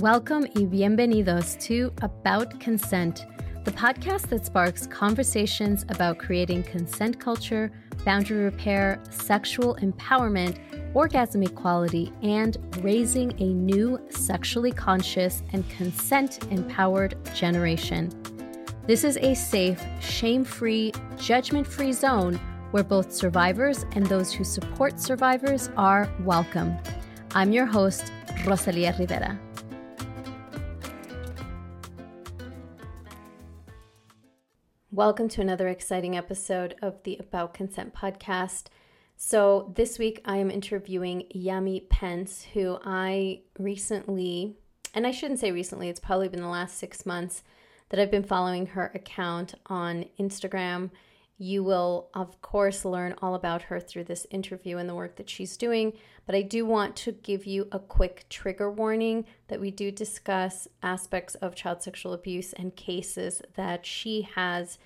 Welcome y bienvenidos to About Consent, the podcast that sparks conversations about creating consent culture, boundary repair, sexual empowerment, orgasm equality, and raising a new sexually conscious and consent empowered generation. This is a safe, shame free, judgment free zone where both survivors and those who support survivors are welcome. I'm your host, Rosalia Rivera. Welcome to another exciting episode of the About Consent podcast. So, this week I am interviewing Yami Pence, who I recently, and I shouldn't say recently, it's probably been the last six months that I've been following her account on Instagram. You will, of course, learn all about her through this interview and the work that she's doing. But I do want to give you a quick trigger warning that we do discuss aspects of child sexual abuse and cases that she has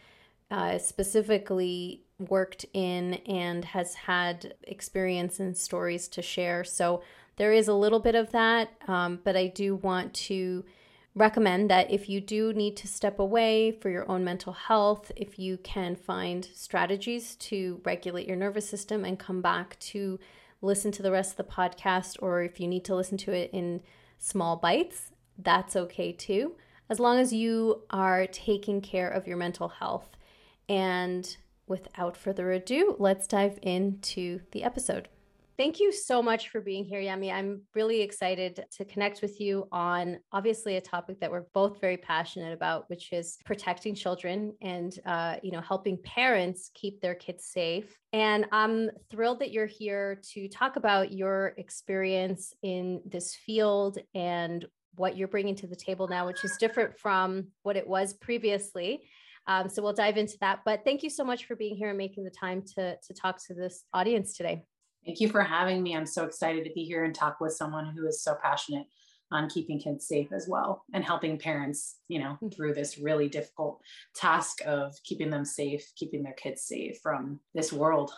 uh, specifically worked in and has had experience and stories to share. So there is a little bit of that, um, but I do want to recommend that if you do need to step away for your own mental health, if you can find strategies to regulate your nervous system and come back to listen to the rest of the podcast, or if you need to listen to it in small bites, that's okay too, as long as you are taking care of your mental health. And without further ado, let's dive into the episode. Thank you so much for being here, Yami. I'm really excited to connect with you on obviously a topic that we're both very passionate about, which is protecting children and uh, you know helping parents keep their kids safe. And I'm thrilled that you're here to talk about your experience in this field and what you're bringing to the table now, which is different from what it was previously. Um, so we'll dive into that. But thank you so much for being here and making the time to to talk to this audience today. Thank you for having me. I'm so excited to be here and talk with someone who is so passionate on keeping kids safe as well and helping parents, you know, mm. through this really difficult task of keeping them safe, keeping their kids safe from this world.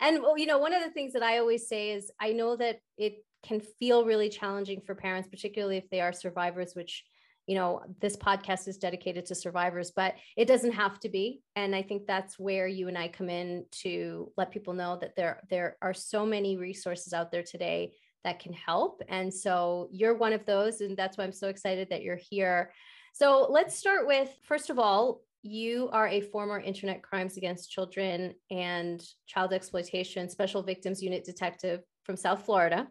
And you know, one of the things that I always say is I know that it can feel really challenging for parents, particularly if they are survivors, which you know this podcast is dedicated to survivors but it doesn't have to be. And i think that's where you and i come in to let people know that there there are so many resources out there today that can help. And so you're one of those and that's why i'm so excited that you're here. So let's start with first of all you are a former internet crimes against children and child exploitation special victims unit detective from south florida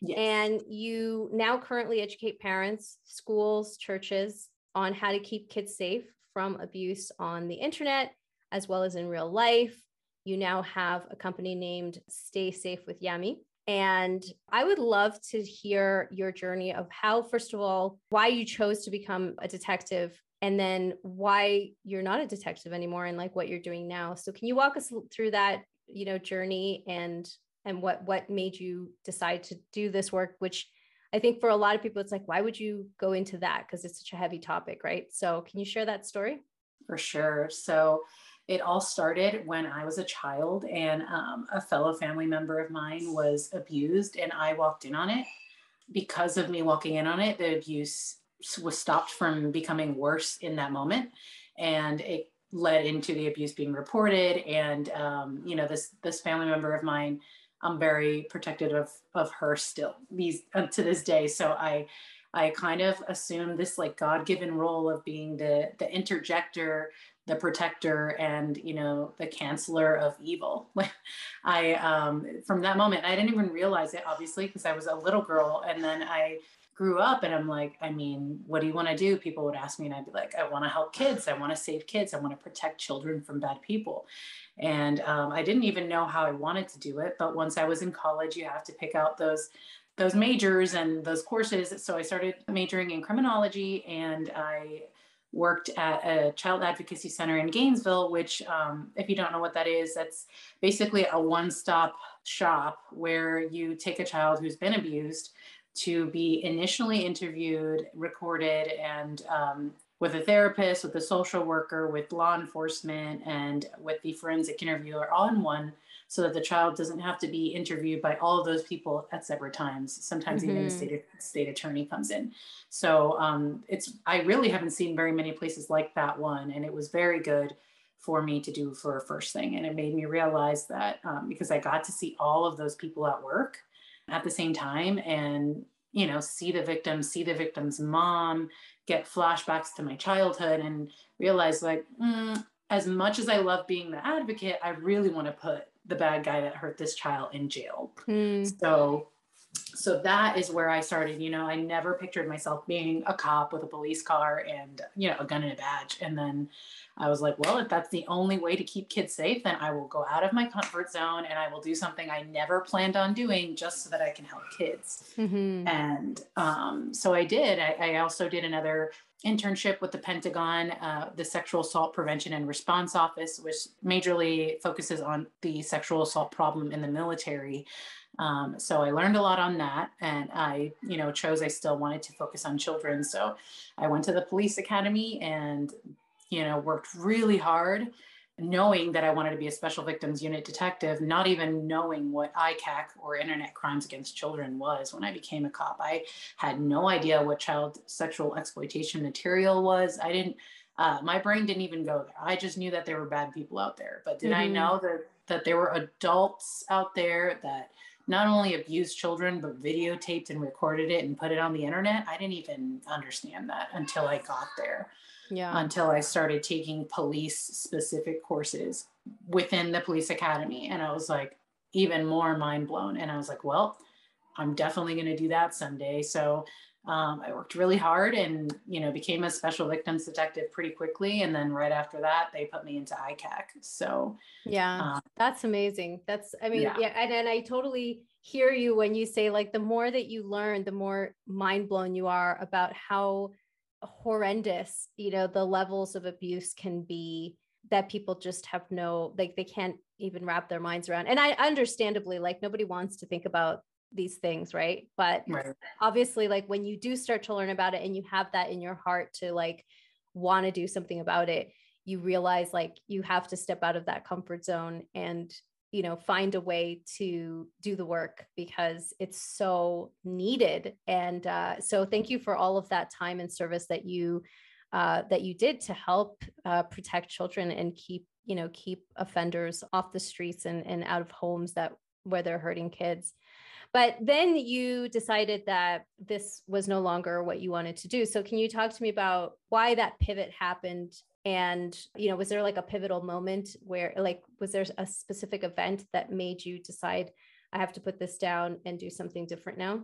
Yes. And you now currently educate parents, schools, churches on how to keep kids safe from abuse on the internet as well as in real life. You now have a company named Stay Safe with Yami. And I would love to hear your journey of how, first of all, why you chose to become a detective and then why you're not a detective anymore and like what you're doing now. So can you walk us through that, you know, journey and and what what made you decide to do this work which i think for a lot of people it's like why would you go into that? Because it's such a heavy topic right? So can you share that story? For sure. So it all started when i was a child and um, a fellow family member of mine was abused and i walked in on it. Because of me walking in on it the abuse was stopped from becoming worse in that moment. And it led into the abuse being reported and um, you know this this family member of mine I'm very protective of of her still these uh, to this day. So I I kind of assume this like God given role of being the the interjector, the protector, and you know the canceller of evil. I um, from that moment I didn't even realize it obviously because I was a little girl, and then I grew up and I'm like, I mean, what do you want to do? People would ask me, and I'd be like, I want to help kids. I want to save kids. I want to protect children from bad people. And um, I didn't even know how I wanted to do it. But once I was in college, you have to pick out those those majors and those courses. So I started majoring in criminology and I worked at a child advocacy center in Gainesville, which, um, if you don't know what that is, that's basically a one stop shop where you take a child who's been abused to be initially interviewed, recorded, and um, with a therapist, with a social worker, with law enforcement, and with the forensic interviewer all in one so that the child doesn't have to be interviewed by all of those people at separate times. Sometimes mm-hmm. even the mm-hmm. state state attorney comes in. So um, it's I really haven't seen very many places like that one, and it was very good for me to do for a first thing, and it made me realize that um, because I got to see all of those people at work at the same time, and you know see the victim, see the victim's mom, get flashbacks to my childhood, and realize like. Mm, as much as I love being the advocate, I really want to put the bad guy that hurt this child in jail. Mm. So so that is where I started. You know, I never pictured myself being a cop with a police car and, you know, a gun and a badge. And then I was like, well, if that's the only way to keep kids safe, then I will go out of my comfort zone and I will do something I never planned on doing just so that I can help kids. Mm-hmm. And um, so I did. I, I, also did another internship with the Pentagon, uh, the Sexual Assault Prevention and Response Office, which majorly focuses on the sexual assault problem in the military. Um, so I learned a lot on that, and I, you know, chose I still wanted to focus on children. So I went to the police academy and, you know, worked really hard knowing that I wanted to be a special victims unit detective, not even knowing what ICAC or internet crimes against children was when I became a cop. I had no idea what child sexual exploitation material was. I didn't, uh, my brain didn't even go there. I just knew that there were bad people out there. But did mm-hmm. I know that, that there were adults out there that not only abused children, but videotaped and recorded it and put it on the internet? I didn't even understand that until I got there yeah. until I started taking police specific courses within the police academy. And I was like, even more mind blown. And I was like, well, I'm definitely going to do that someday. So um, I worked really hard and, you know, became a special victims detective pretty quickly. And then right after that, they put me into ICAC. So, yeah, um, that's amazing. That's, I mean, yeah. yeah and, and I totally hear you when you say, like, the more that you learn, the more mind blown you are about how horrendous you know the levels of abuse can be that people just have no like they can't even wrap their minds around and i understandably like nobody wants to think about these things right? But right. obviously like when you do start to learn about it and you have that in your heart to like want to do something about it you realize like you have to step out of that comfort zone and you know find a way to do the work because it's so needed. And uh, so thank you for all of that time and service that you uh, that you did to help uh, protect children and keep you know keep offenders off the streets and, and out of homes that where they're hurting kids but then you decided that this was no longer what you wanted to do. So can you talk to me about why that pivot happened? And you know was there like a pivotal moment where like was there a specific event that made you decide i have to put this down and do something different now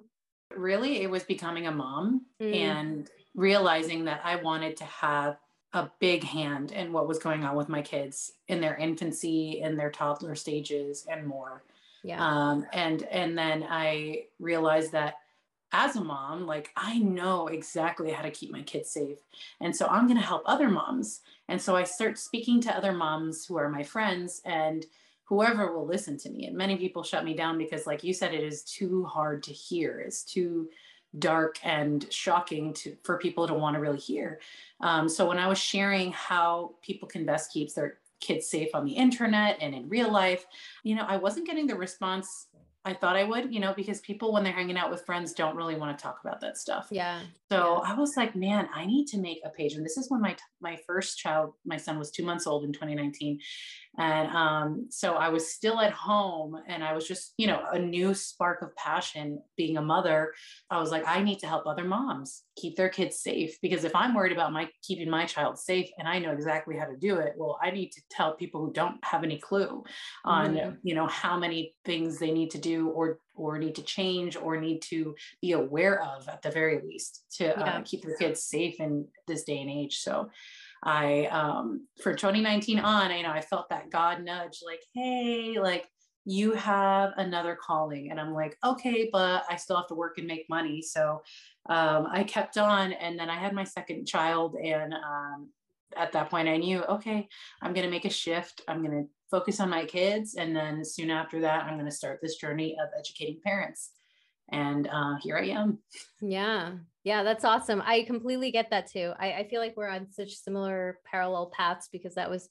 really it was becoming a mom mm. and realizing that i wanted to have a big hand in what was going on with my kids in their infancy in their toddler stages and more yeah um, and and then i realized that as a mom, like I know exactly how to keep my kids safe. And so I'm going to help other moms. And so I start speaking to other moms who are my friends and whoever will listen to me. And many people shut me down because, like you said, it is too hard to hear. It's too dark and shocking to for people to want to really hear. Um, so when I was sharing how people can best keep their kids safe on the internet and in real life, you know, I wasn't getting the response I thought I would, you know, because people when they're hanging out with friends don't really want to talk about that stuff. Yeah. So yeah. I was like, man, I need to make a page. And this is when my my first child, my son was two months old in 2019, and um, so I was still at home and I was just, you know, a new spark of passion being a mother. I was like, I need to help other moms keep their kids safe because if I'm worried about my keeping my child safe and I know exactly how to do it, well, I need to tell people who don't have any clue on, mm-hmm. you know, how many things they need to do or or need to change or need to be aware of at the very least to uh, yeah. uh, keep their kids safe in this day and age. So I um for 2019 on, you know, I felt that God nudge, like, hey, like you have another calling. And I'm like, okay, but I still have to work and make money. So um, I kept on and then I had my second child and um, at that point I knew, okay, I'm gonna make a shift. I'm gonna focus on my kids. And then soon after that, I'm gonna start this journey of educating parents and uh, here I am. Yeah, yeah, that's awesome. I completely get that too. I, I feel like we're on such similar parallel paths because that was,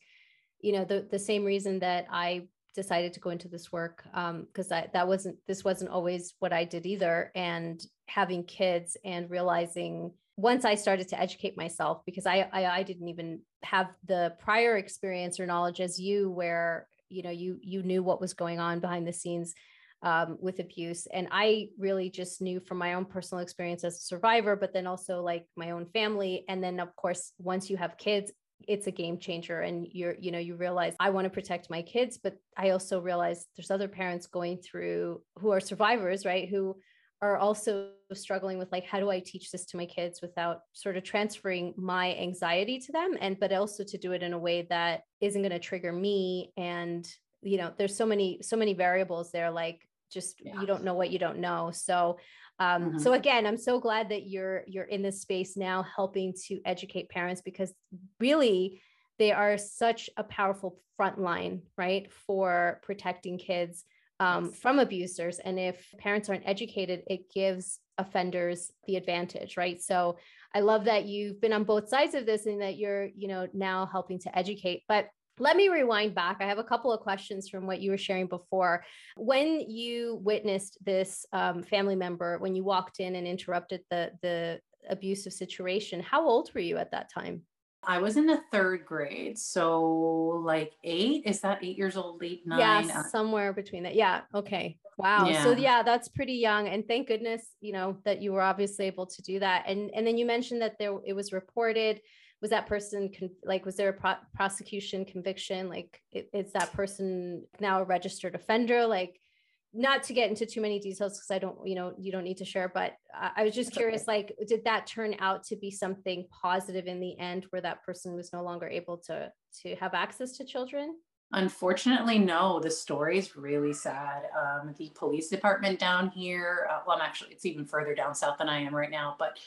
you know, the the same reason that I decided to go into this work because um, that wasn't this wasn't always what I did either. And having kids and realizing once I started to educate myself because I, I I didn't even have the prior experience or knowledge as you where you know you you knew what was going on behind the scenes um, with abuse and i really just knew from my own personal experience as a survivor but then also like my own family and then of course once you have kids it's a game changer and you're you know you realize i want to protect my kids but i also realize there's other parents going through who are survivors right who are also struggling with like how do i teach this to my kids without sort of transferring my anxiety to them and but also to do it in a way that isn't going to trigger me and you know there's so many so many variables there like just yeah. you don't know what you don't know so um, mm-hmm. so again i'm so glad that you're you're in this space now helping to educate parents because really they are such a powerful front line right for protecting kids um, yes. from abusers and if parents aren't educated it gives offenders the advantage right so i love that you've been on both sides of this and that you're you know now helping to educate but let me rewind back. I have a couple of questions from what you were sharing before. When you witnessed this um, family member, when you walked in and interrupted the the abusive situation, how old were you at that time? I was in the third grade, so like eight. Is that eight years old? Eight, nine? Yeah, uh, somewhere between that. Yeah. Okay. Wow. Yeah. So yeah, that's pretty young, and thank goodness, you know, that you were obviously able to do that. And and then you mentioned that there it was reported was that person con- like was there a pro- prosecution conviction like is that person now a registered offender like not to get into too many details because i don't you know you don't need to share but I, I was just That's curious okay. like did that turn out to be something positive in the end where that person was no longer able to to have access to children Unfortunately, no. The story is really sad. Um, the police department down here, uh, well, I'm actually, it's even further down south than I am right now, but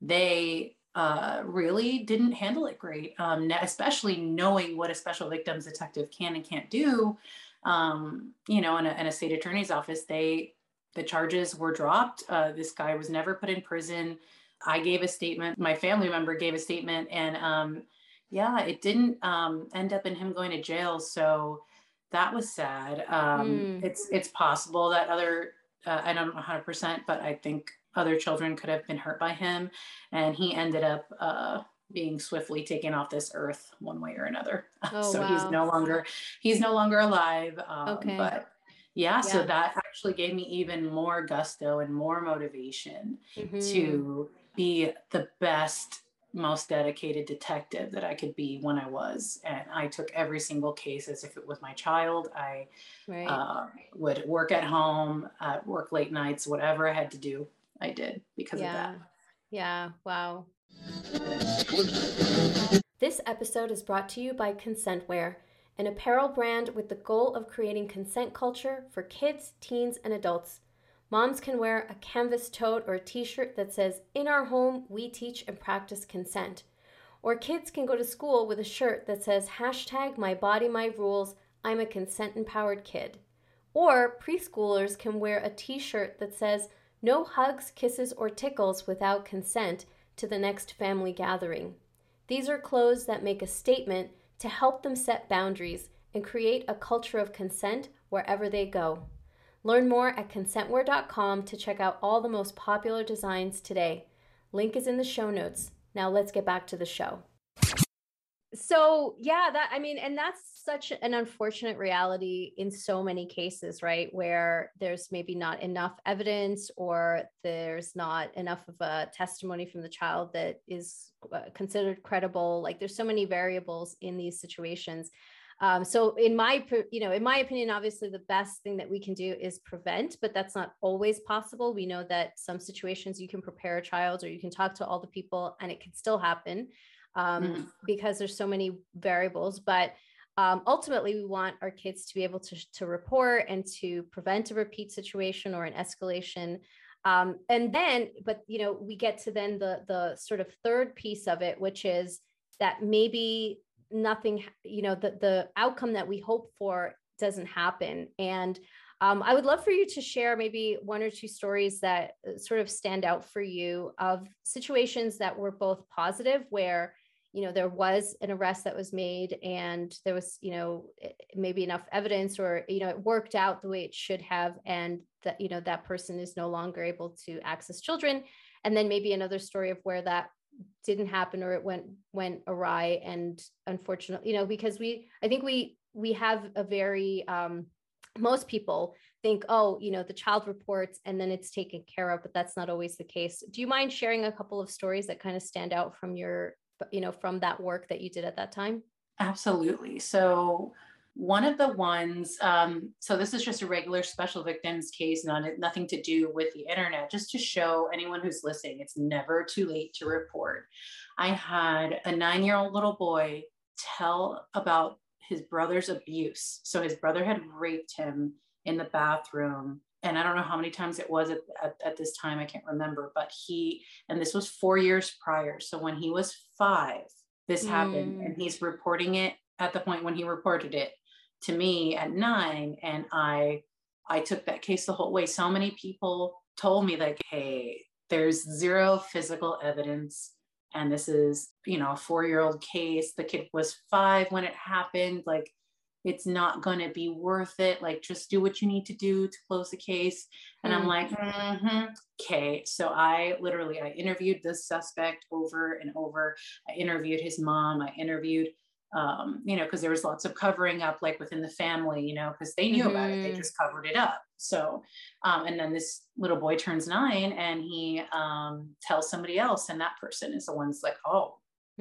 they uh, really didn't handle it great, um, especially knowing what a special victims detective can and can't do. Um, you know, in a, in a, state attorney's office, they the charges were dropped. Uh, this guy was never put in prison. I gave a statement. My family member gave a statement, and um, yeah, it didn't um, end up in him going to jail. So that was sad. Mm. It's it's possible that other uh, I don't know 100, percent but I think other children could have been hurt by him. And he ended up uh, being swiftly taken off this earth one way or another. Oh, so wow. he's no longer he's no longer alive. Um, okay. But yeah, yeah, so that actually gave me even more gusto and more motivation mm-hmm. to be the best most dedicated detective that I could be when I was. And I took every single case as if it was my child. I right. uh, would work at home, uh, work late nights, whatever I had to do. I did because yeah. of that. Yeah. Wow. This episode is brought to you by Consentwear, an apparel brand with the goal of creating consent culture for kids, teens, and adults. Moms can wear a canvas tote or a t shirt that says, In our home, we teach and practice consent. Or kids can go to school with a shirt that says, hashtag my body, my rules, I'm a consent empowered kid. Or preschoolers can wear a t shirt that says, no hugs, kisses, or tickles without consent to the next family gathering. These are clothes that make a statement to help them set boundaries and create a culture of consent wherever they go. Learn more at consentwear.com to check out all the most popular designs today. Link is in the show notes. Now let's get back to the show so yeah that i mean and that's such an unfortunate reality in so many cases right? Where there's maybe not enough evidence or there's not enough of a testimony from the child that is uh, considered credible. Like there's so many variables in these situations. Um, so in my you know in my opinion obviously the best thing that we can do is prevent but that's not always possible. We know that some situations you can prepare a child or you can talk to all the people and it can still happen um, mm-hmm. because there's so many variables. But um, ultimately, we want our kids to be able to, to report and to prevent a repeat situation or an escalation. Um, and then, but you know, we get to then the the sort of third piece of it, which is that maybe nothing, you know, the the outcome that we hope for doesn't happen. And um, I would love for you to share maybe one or two stories that uh, sort of stand out for you of situations that were both positive, where you know there was an arrest that was made and there was you know maybe enough evidence or you know it worked out the way it should have and that you know that person is no longer able to access children. And then maybe another story of where that didn't happen or it went went awry and unfortunately you know because we i think we we have a very um most people think oh you know the child reports and then it's taken care of but that's not always the case. Do you mind sharing a couple of stories that kind of stand out from your you know from that work that you did at that time? Absolutely. So one of the ones um, so this is just a regular special victims case not nothing to do with the internet just to show anyone who's listening it's never too late to report. I had a nine year old little boy tell about his brother's abuse. So his brother had raped him in the bathroom and I don't know how many times it was at, at, at, this time, I can't remember, but he, and this was four years prior. So when he was five, this mm. happened, and he's reporting it at the point when he reported it to me at nine. And I, I took that case the whole way. So many people told me like, hey, there's zero physical evidence. And this is, you know, a four year old case. The kid was five when it happened. Like, it's not going to be worth it. Like, just do what you need to do to close the case. And mm-hmm. I'm like, mm-hmm. okay. So I literally, I interviewed this suspect over and over. I interviewed his mom. I interviewed, um, you know, because there was lots of covering up, like within the family, you know, because they knew mm-hmm. about it. They mm-hmm. just covered it up. So, um, and then this little boy turns nine and he um, tells somebody else, and that person is the one's like, oh,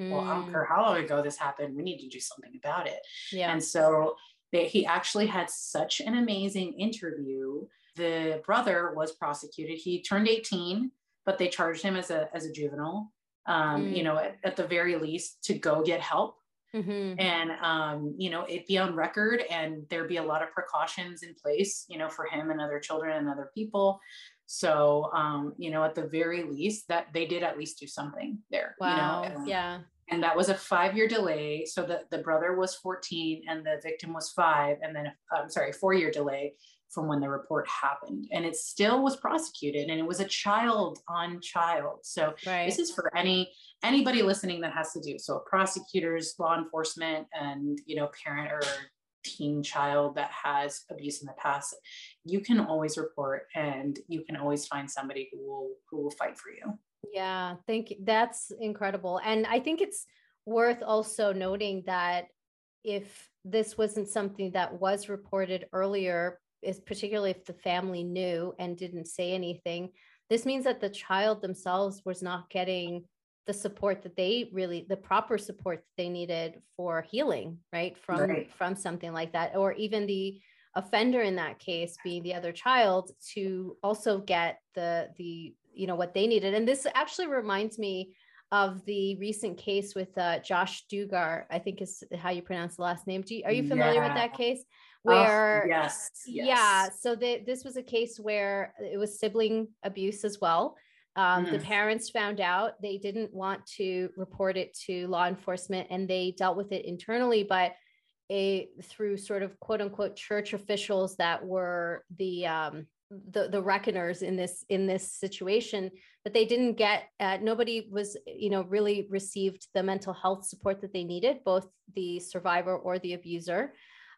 well, I don't care mm. how long ago this happened. We need to do something about it. Yeah. And so they, he actually had such an amazing interview. The brother was prosecuted. He turned 18, but they charged him as a as a juvenile. Um, mm. You know, at, at, the very least, to go get help. Mm-hmm. And um, you know, it be on record, and there be a lot of precautions in place, you know, for him and other children and other people. So, um, you know, at the very least, that they did at least do something there. Wow. You know? yeah. And that was a five year delay. So the, the brother was 14 and the victim was five. And then, I'm sorry, four year delay from when the report happened. And it still was prosecuted and it was a child on child. So right. this is for any anybody listening that has to do. So prosecutors, law enforcement, and you know, parent or teen child that has abuse in the past you can always report and you can always find somebody who will who will fight for you. Yeah thank you. That's incredible. And i think it's worth also noting that if this wasn't something that was reported earlier is particularly if the family knew and didn't say anything this means that the child themselves was not getting the support that they really the proper support that they needed for healing right from right. from something like that or even the offender in that case being the other child to also get the the you know what they needed and this actually reminds me of the recent case with uh, Josh Duggar, I think is how you pronounce the last name. Do You, are you familiar yeah. with that case? Oh, Where, oh, yes, yes, yeah. So the, this was a case where it was sibling abuse as well. Um, mm. The parents found out they didn't want to report it to law enforcement and they dealt with it internally, but a, through sort of quote unquote church officials that were the um, the the reckoners in this in this situation but they didn't get uh, nobody was you know really received the mental health support that they needed both the survivor or the abuser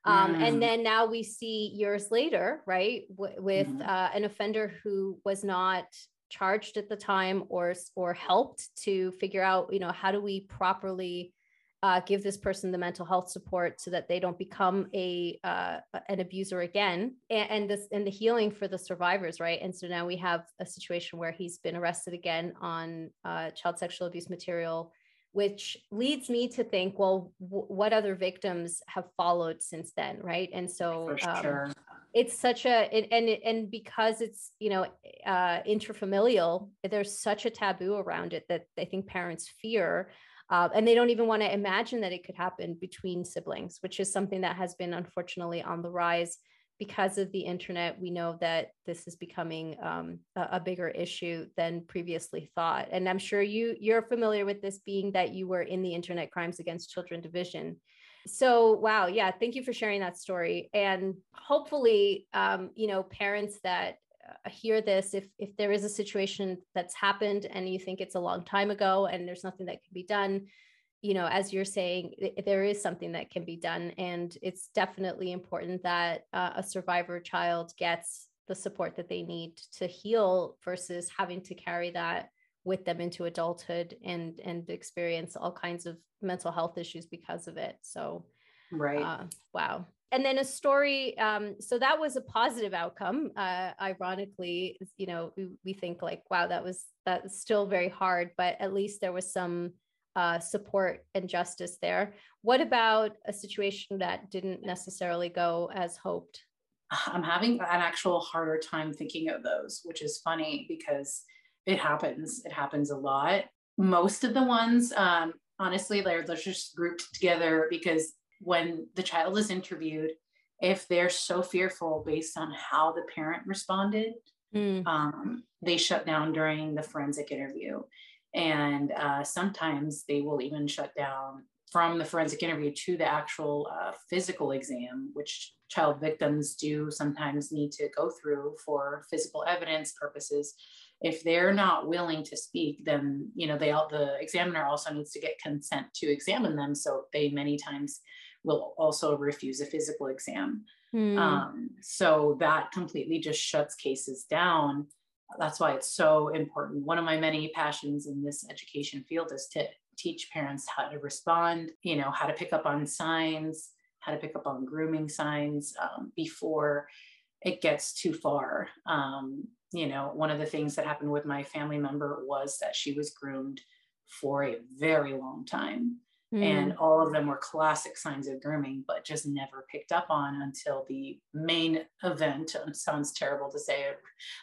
um, mm. and then now we see years later right w- with mm. uh, an offender who was not charged at the time or or helped to figure out you know how do we properly uh, give this person the mental health support so that they don't become a uh, an abuser again? And, and this and the healing for the survivors right? And so now we have a situation where he's been arrested again on uh, child sexual abuse material which leads me to think well w- what other victims have followed since then right? And so um, sure it's such a it, and and because it's you know uh intrafamilial there's such a taboo around it that i think parents fear uh, and they don't even want to imagine that it could happen between siblings which is something that has been unfortunately on the rise because of the internet. We know that this is becoming um, a, a, bigger issue than previously thought and i'm sure you you're familiar with this being that you were in the internet crimes against children division so wow yeah thank you for sharing that story and hopefully um, you know parents that uh, hear this if if there is a situation that's happened and you think it's a long time ago and there's nothing that can be done you know, as you're saying, there is something that can be done. And it's definitely important that uh, a survivor child gets the support that they need to heal versus having to carry that with them into adulthood and and experience all kinds of mental health issues because of it. So right. uh, wow. And then a story um, so that was a positive outcome uh, ironically you know we, we think like wow that was that's still very hard but at least there was some uh, support and justice there. What about a situation that didn't necessarily go as hoped? I'm having an actual harder time thinking of those which is funny because it happens it happens a lot most of the ones um, honestly they're, they're just grouped together because when the child is interviewed, if they're so fearful based on how the parent responded, mm. um, they shut down during the forensic interview. And uh, sometimes they will even shut down from the forensic interview to the actual uh, physical exam, which child victims do sometimes need to go through for physical evidence purposes. If they're not willing to speak, then you know they all the examiner also needs to get consent to examine them. So they many times will also refuse a physical exam. Mm. Um, so that completely just shuts cases down. That's why it's so important. One of my many passions in this education field is to teach parents how to respond, you know, how to pick up on signs, how to pick up on grooming signs um, before it gets too far. Um, you know, one of the things that happened with my family member was that she was groomed for a very long time. Mm. And all of them were classic signs of grooming, but just never picked up on until the main event sounds terrible to say,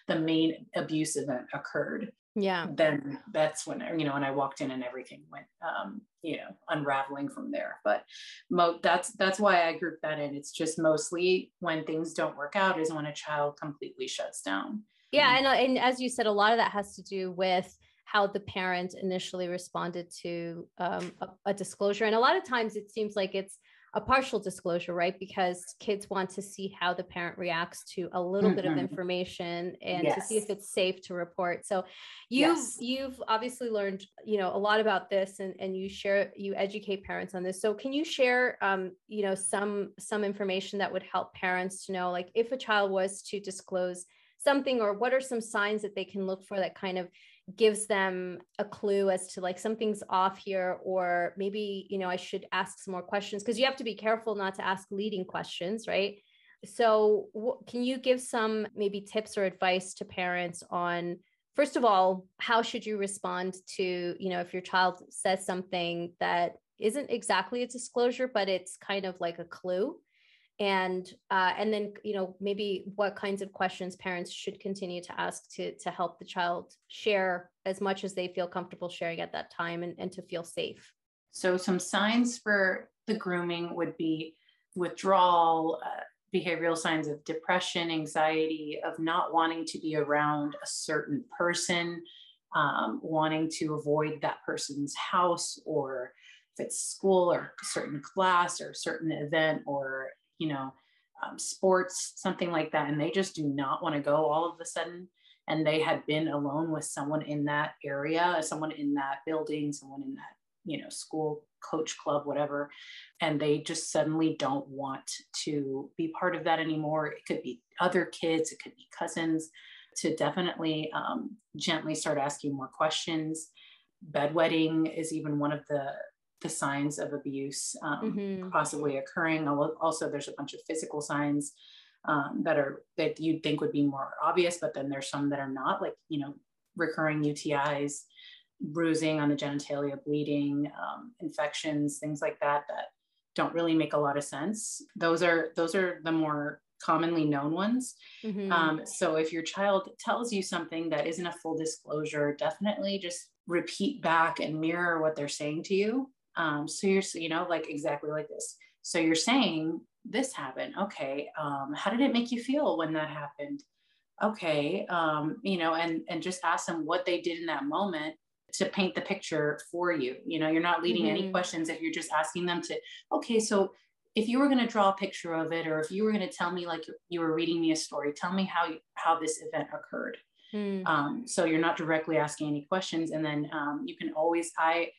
the main abuse event occurred. Yeah. Then that's when, you know, when I walked in and everything went, um, you know, unraveling from there. But mo- that's, that's why I group that in. It's just mostly when things don't work out is when a child completely shuts down. Yeah. And, and as you said, a lot of that has to do with how the parent initially responded to um, a, a, disclosure. And a lot of times it seems like it's a partial disclosure, right? Because kids want to see how the parent reacts to a little mm-hmm. bit of mm-hmm. information and yes. to see if it's safe to report. So you've yes. you've obviously learned, you know, a lot about this and, and you share you educate parents on this. So can you share um, you know, some some information that would help parents to know like if a child was to disclose something or what are some signs that they can look for that kind of gives them a clue as to like something's off here or maybe you know i should ask some more questions? Because you have to be careful not to ask leading questions right? So w- can you give some maybe tips or advice to parents on first of all how should you respond to you know if your child says something that isn't exactly a disclosure but it's kind of like a clue and uh, and then you know maybe what kinds of questions parents should continue to ask to to help the child share as much as they feel comfortable sharing at that time and, and to feel safe. So some signs for the grooming would be withdrawal uh, behavioral signs of depression anxiety of not wanting to be around a certain person um, wanting to avoid that person's house or if it's school or a certain class or a certain event or you know, um, sports, something like that. And they just do not want to go all of a sudden. And they had been alone with someone in that area, someone in that building, someone in that, you know, school, coach club, whatever. And they just suddenly don't want to be part of that anymore. It could be other kids, it could be cousins, to definitely um, gently start asking more questions. Bedwetting is even one of the the signs of abuse um, mm-hmm. possibly occurring. Also, there's a bunch of physical signs um, that are that you'd think would be more obvious, but then there's some that are not, like you know, recurring UTIs, bruising on the genitalia, bleeding, um, infections, things like that that don't really make a lot of sense. Those are those are the more commonly known ones. Mm-hmm. Um, so if your child tells you something that isn't a full disclosure, definitely just repeat back and mirror what they're saying to you um, so you're, you know, like exactly like this. So you're saying this happened. Okay. Um, how did it make you feel when that happened? Okay. Um, you know, and, and just ask them what they did in that moment to paint the picture for you. You know, you're not leading mm-hmm. any questions if you're just asking them to, okay, so if you were going to draw a picture of it, or if you were going to tell me like you were reading me a story, tell me how, you, how this event occurred. Mm. Um, so you're not directly asking any questions. And then um, you can always, I,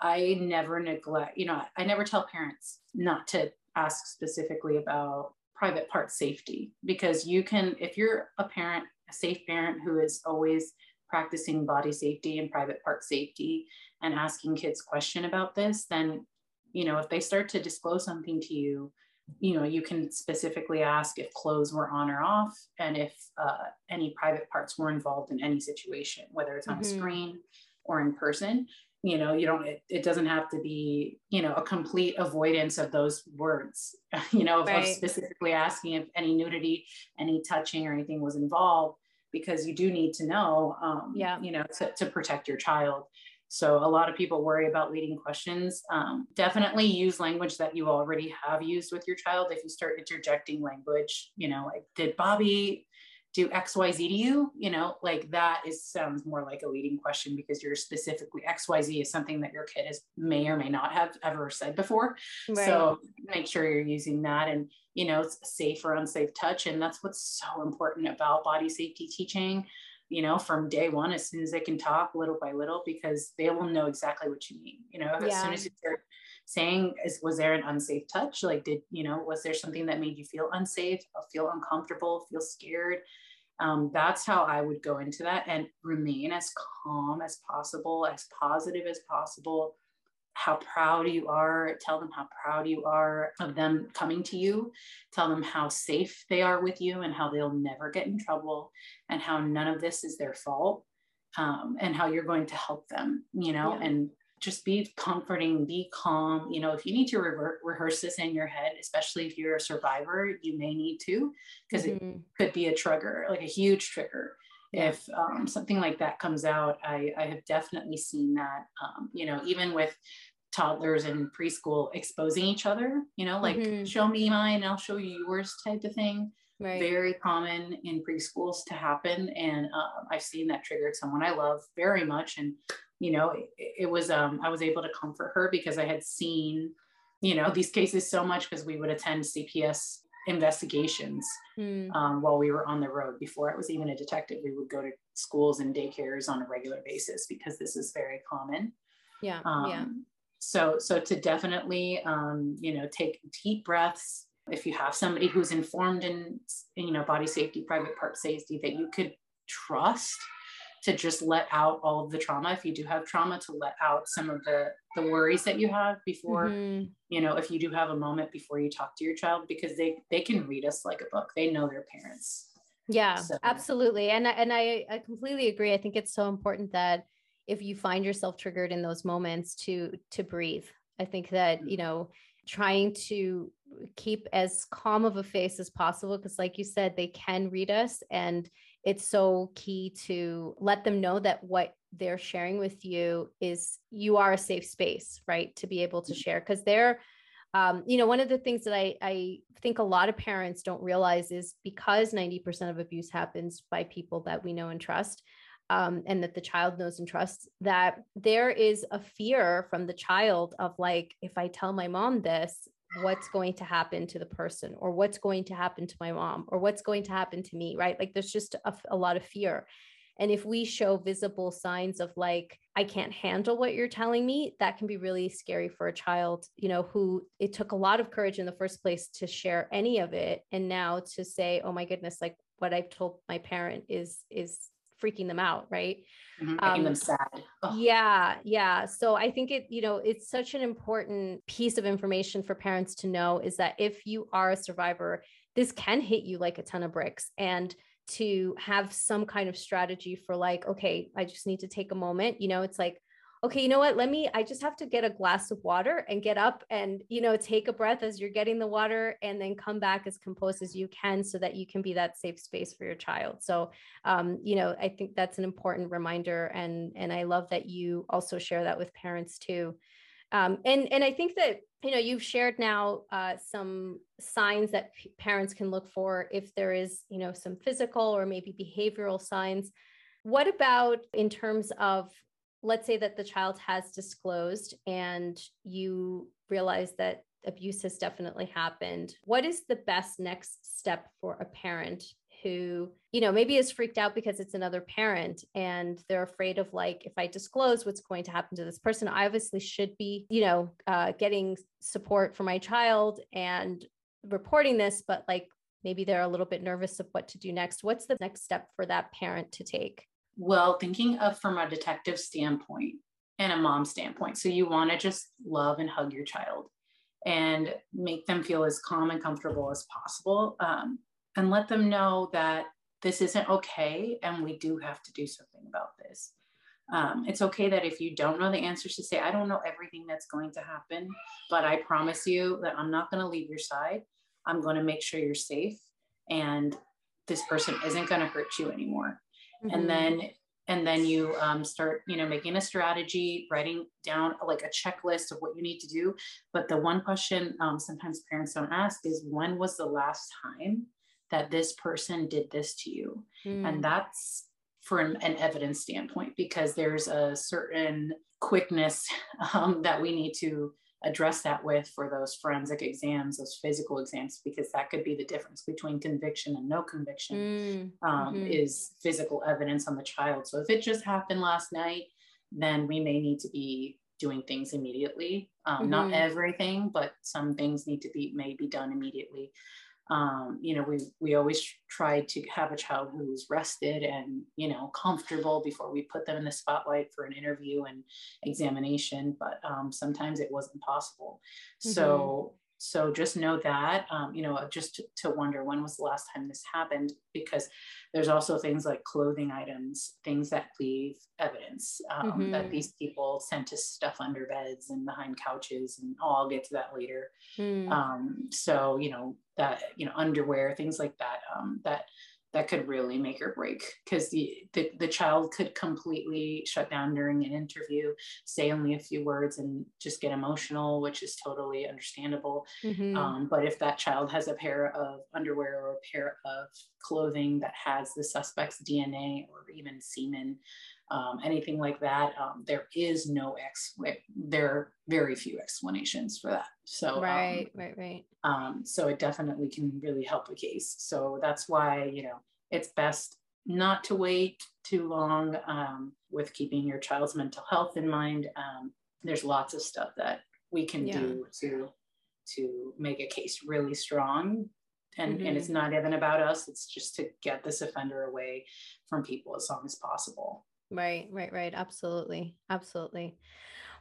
I never neglect, you know, I never tell parents not to ask specifically about private part safety because you can, if you're a parent, a safe parent who is always practicing body safety and private part safety and asking kids question about this, then, you know, if they start to disclose something to you, you know, you can specifically ask if clothes were on or off and if uh, any private parts were involved in any situation, whether it's on mm-hmm. a screen or in person you know you don't it, it, doesn't have to be you know a complete avoidance of those words you know right. of specifically asking if any nudity any touching or anything was involved because you do need to know um, yeah. you know to, to protect your child. So a lot of people worry about leading questions. Um, definitely use language that you already have used with your child. If you start interjecting language you know like did bobby do xyz to you you know like that is sounds more like a leading question because you're specifically xyz is something that your kid is may or may not have ever said before right. so make sure you're using that and you know it's safe or unsafe touch and that's what's so important about body safety teaching you know from day one as soon as they can talk little by little because they will know exactly what you mean you know yeah. as soon as you start saying is was there an unsafe touch? Like did you know was there something that made you feel unsafe feel uncomfortable feel scared? Um, that's how i would go into that and remain as calm as possible as positive as possible. How proud you are tell them how proud you are of them coming to you. Tell them how safe they are with you and how they'll never get in trouble and how none of this is their fault um, and how you're going to help them you know yeah. and just be comforting, be calm. You know, if you need to revert, rehearse this in your head, especially if you're a survivor, you may need to, because mm-hmm. it could be a trigger, like a huge trigger. Yeah. If um, something like that comes out, I, I have definitely seen that, um, you know, even with toddlers in preschool exposing each other, you know, like mm-hmm. show me mine, I'll show you yours type of thing. Right. Very common in preschools to happen. And uh, I've seen that triggered someone I love very much. And you know it, it was um i was able to comfort her because i had seen you know these cases so much because we would attend cps investigations mm. um, while we were on the road. Before i was even a detective we would go to schools and daycares on a regular basis because this is very common. Yeah um, yeah so so to definitely um, you know take deep breaths. If you have somebody who's informed in you know body safety private part safety that you could trust to just let out all of the trauma if you do have trauma to let out some of the the worries that you have before mm-hmm. you know if you do have a moment before you talk to your child because they they can read us like a book they know their parents yeah so. absolutely and and I, I completely agree i think it's so important that if you find yourself triggered in those moments to to breathe i think that mm-hmm. you know trying to keep as calm of a face as possible because like you said they can read us and it's so key to let them know that what they're sharing with you is you are a safe space right to be able to mm-hmm. share because they're um, you know one of the things that I, I think a lot of parents don't realize is because 90% of abuse happens by people that we know and trust um, and that the child knows and trusts that there is a fear from the child of like if i tell my mom this what's going to happen to the person or what's going to happen to my mom or what's going to happen to me right? Like there's just a, a, lot of fear. And if we show visible signs of like i can't handle what you're telling me that can be really scary for a child you know who it took a lot of courage in the first place to share any of it. And now to say oh my goodness like what i've told my parent is is freaking them out, right? Mm-hmm, making um, them sad. Yeah, yeah. So I think it, you know, it's such an important piece of information for parents to know is that if you are a survivor, this can hit you like a ton of bricks. And to have some kind of strategy for like, okay, I just need to take a moment. You know, it's like, okay, you know what? Let me, I just have to get a glass of water and get up and, you know, take a breath as you're getting the water and then come back as composed as you can so that you can be that safe space for your child. So, um, you know, I think that's an important reminder. And, and I love that you also share that with parents too. Um, and, and I think that, you know, you've shared now uh, some signs that p- parents can look for if there is, you know, some physical or maybe behavioral signs. What about in terms of let's say that the child has disclosed and you realize that abuse has definitely happened what is the best next step for a parent who, you know, maybe is freaked out because it's another parent and they're afraid of like, if I disclose what's going to happen to this person, I obviously should be, you know, uh, getting support for my child and reporting this, but like maybe they're a little bit nervous of what to do next. What's the next step for that parent to take? Well, thinking of from a detective standpoint and a mom standpoint. So you want to just love and hug your child and make them feel as calm and comfortable as possible um, and let them know that this isn't okay and we do have to do something about this. Um, it's okay that if you don't know the answers to say, I don't know everything that's going to happen, but I promise you that I'm not going to leave your side. I'm going to make sure you're safe and this person isn't going to hurt you anymore. Mm-hmm. And then and then you um, start you know making a strategy writing down like a checklist of what you need to do but the one question um, sometimes parents don't ask is when was the last time that this person did this to you mm. and that's for an, an, evidence standpoint because there's a certain quickness um, that we need to address that with for those forensic exams, those physical exams, because that could be the difference between conviction and no conviction mm, um, mm-hmm. is physical evidence on the child. So if it just happened last night, then we may need to be doing things immediately. Um, mm-hmm. Not everything, but some things need to be may be done immediately um, you know, we we always try to have a child who's rested and you know comfortable before we put them in the spotlight for an interview and examination. But um, sometimes it wasn't possible. Mm-hmm. So so just know that um, you know just to, to, wonder when was the last time this happened because there's also things like clothing items things that leave evidence um, mm-hmm. that these people sent to stuff under beds and behind couches and oh, i'll get to that later mm. um, so you know that you know underwear things like that um, that that could really make or break because the, the, the child could completely shut down during an interview say only a few words and just get emotional which is totally understandable mm-hmm. um, but if that child has a pair of underwear or a pair of clothing that has the suspect's dna or even semen um, anything like that um, there is no ex there are very few explanations for that. So um, right right right. um, so it definitely can really help a case. So that's why you know it's best not to wait too long um, with keeping your child's mental health in mind. There's lots of stuff that we can yeah. do to to make a case really strong. And, mm-hmm. and it's not even about us. It's just to get this offender away from people as long as possible Right, right, right. Absolutely. Absolutely.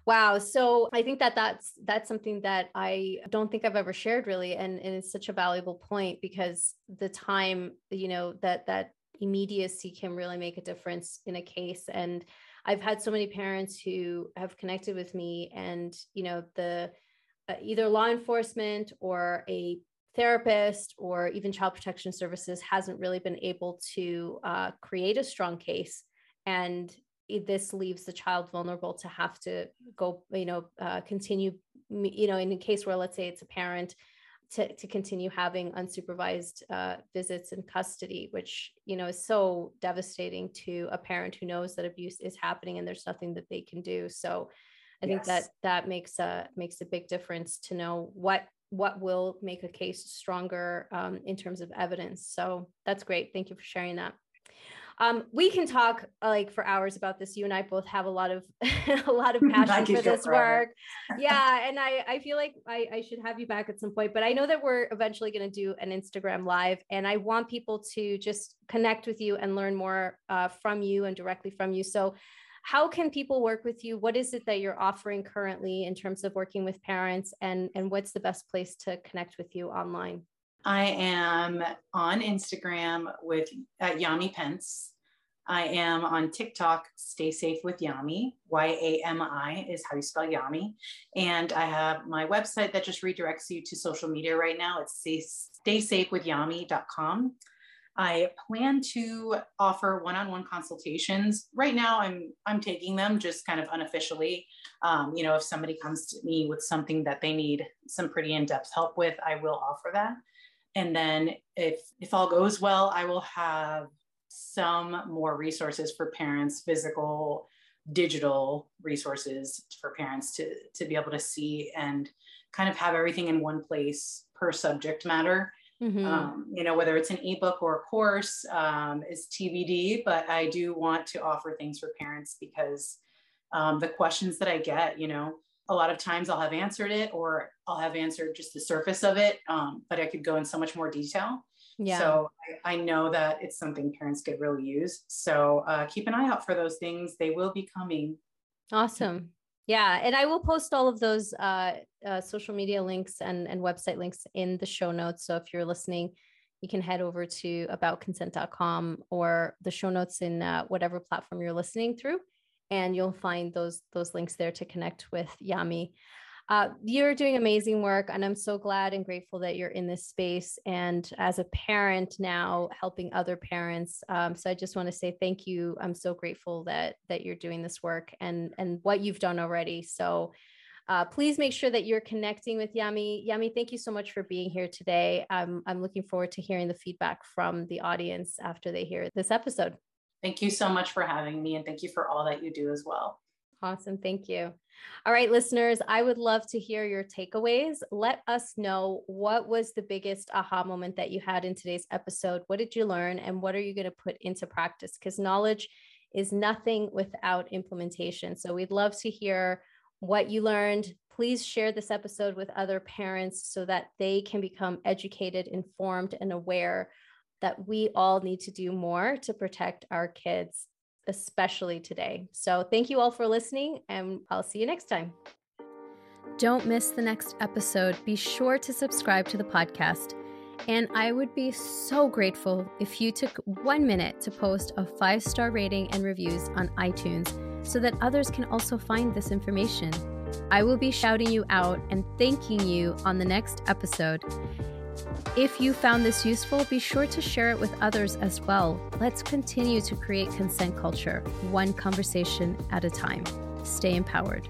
Wow. So I think that that's that's something that I don't think I've ever shared really and, and it's such a valuable point because the time, you know, that that immediacy can really make a difference in a case and I've had so many parents who have connected with me and, you know, the uh, either law enforcement or a therapist or even child protection services hasn't really been able to uh, create a strong case and this leaves the child vulnerable to have to go you know uh, continue you know in a case where let's say it's a parent to, to continue having unsupervised uh, visits in custody which you know is so devastating to a parent who knows that abuse is happening and there's nothing that they can do. So i yes. think that that makes a makes a big difference to know what what will make a case stronger um, in terms of evidence. So that's great. Thank you for sharing that um, we can talk uh, like for hours about this. You and I both have a lot of a lot of passion for this work. yeah, and I I feel like I, I should have you back at some point. But I know that we're eventually going to do an Instagram live, and I want people to just connect with you and learn more uh, from you and directly from you. So how can people work with you what is it that you're offering currently in terms of working with parents and and what's the best place to connect with you online I am on Instagram with at Yami Pence. I am on TikTok, Stay Safe with Yami. Y A M I is how you spell Yami. And I have my website that just redirects you to social media right now. It's staysafewithyami.com. I plan to offer one-on-one consultations. Right now, I'm I'm taking them just kind of unofficially. Um, you know, if somebody comes to me with something that they need some pretty in-depth help with, I will offer that. And then if if all goes well, I will have some more resources for parents, physical, digital resources for parents to to be able to see and kind of have everything in one place per subject matter Mm-hmm. Um, you know, whether it's an ebook or a course um, is TBD, but I do want to offer things for parents because um, the questions that I get, you know, a lot of times I'll have answered it or I'll have answered just the surface of it, um, but I could go in so much more detail. Yeah. So I, I, know that it's something parents could really use. So uh, keep an eye out for those things. They will be coming. Awesome. Yeah, and I will post all of those uh, uh, social media links and, and website links in the show notes. So if you're listening, you can head over to aboutconsent.com or the show notes in uh, whatever platform you're listening through, and you'll find those those links there to connect with Yami. Uh, you're doing amazing work, and I'm so glad and grateful that you're in this space. And as a parent now, helping other parents, um, so I just want to say thank you. I'm so grateful that that you're doing this work and and what you've done already. So. Uh, please make sure that you're connecting with Yami. Yami, thank you so much for being here today. I'm, I'm looking forward to hearing the feedback from the audience after they hear this episode. Thank you so much for having me, and thank you for all that you do as well. Awesome. Thank you. All right, listeners, I would love to hear your takeaways. Let us know what was the biggest aha moment that you had in today's episode. What did you learn and what are you going to put into practice? Because knowledge is nothing without implementation. So we'd love to hear what you learned. Please share this episode with other parents so that they can become educated, informed, and aware that we all need to do more to protect our kids especially today. So thank you all for listening, and I'll see you next time. Don't miss the next episode. Be sure to subscribe to the podcast. And I would be so grateful if you took one minute to post a five star rating and reviews on iTunes so that others can also find this information. I will be shouting you out and thanking you on the next episode. If you found this useful, be sure to share it with others as well. Let's continue to create consent culture, one conversation at a time. Stay empowered.